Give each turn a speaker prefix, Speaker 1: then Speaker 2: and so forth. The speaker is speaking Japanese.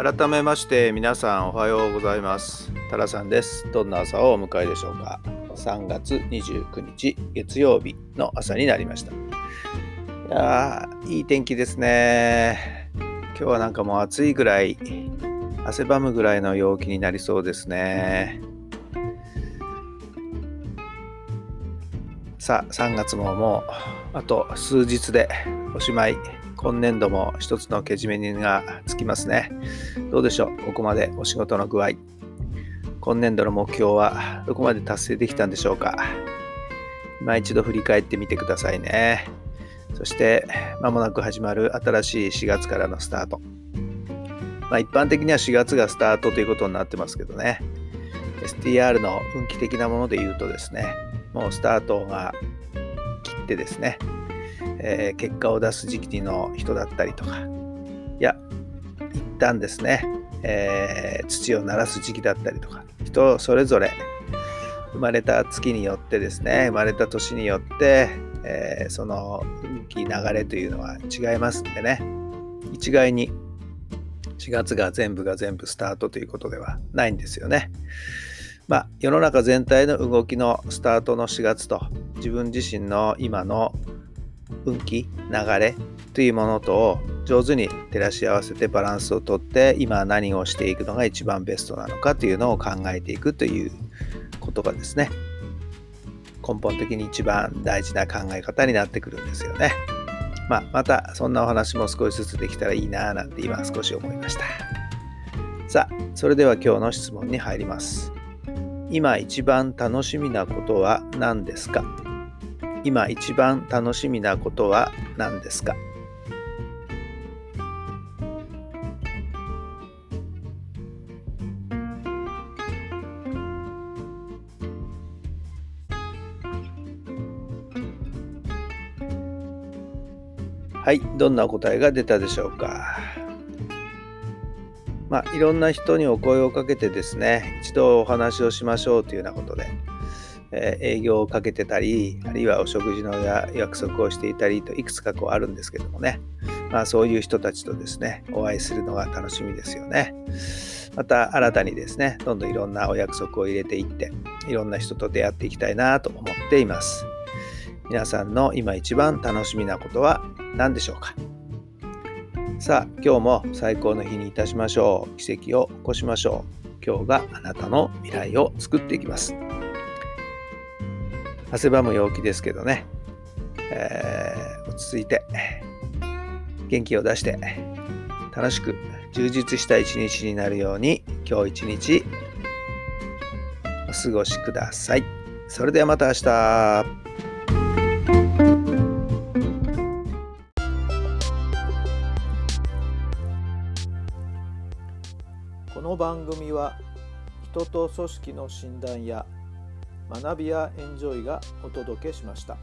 Speaker 1: 改めまして皆さんおはようございます。タラさんです。どんな朝をお迎えでしょうか。3月29日月曜日の朝になりました。いやいい天気ですね。今日はなんかもう暑いぐらい汗ばむぐらいの陽気になりそうですね。さあ3月ももうあと数日でおしまい。今年度も一つのけじめにがつきますね。どうでしょう？ここまでお仕事の具合。今年度の目標はどこまで達成できたんでしょうか？今一度振り返ってみてくださいね。そして間もなく始まる新しい4月からのスタート。まあ一般的には4月がスタートということになってますけどね。STR の運気的なもので言うとですね、もうスタートが切ってですね、えー、結果を出す時期の人だったりとか、いや、一旦ですね、えー、土を鳴らす時期だったりとか、人それぞれ生まれた月によってですね、生まれた年によって、えー、その運気流れというのは違いますんでね、一概に4月が全部が全部スタートということではないんですよね。まあ、世の中全体の動きのスタートの4月と自分自身の今の運気流れというものと上手に照らし合わせてバランスをとって今何をしていくのが一番ベストなのかというのを考えていくということがですね根本的に一番大事な考え方になってくるんですよね。まあ、またそんなお話も少しずつできたらいいなぁなんて今少し思いました。さあ、それでは今日の質問に入ります。今一番楽しみなことは何ですか？今一番楽しみなことは何ですか？はい、どんな答えが出たでしょうか？まあ、いろんな人にお声をかけてですね、一度お話をしましょうというようなことで、え営業をかけてたりあるいはお食事の約束をしていたりといくつかこうあるんですけどもね、まあ、そういう人たちとですねお会いするのが楽しみですよね。また新たにですねどんどんいろんなお約束を入れていっていろんな人と出会っていきたいなと思っています。皆さんの今一番楽しみなことは何でしょうか？さあ今日も最高の日にいたしましょう。奇跡を起こしましょう。今日があなたの未来を作っていきます。汗ばむ陽気ですけどね、えー、落ち着いて、元気を出して、楽しく充実した一日になるように、今日一日お過ごしください。それではまた明日。この番組は人と組織の診断や学びやエンジョイがお届けしました。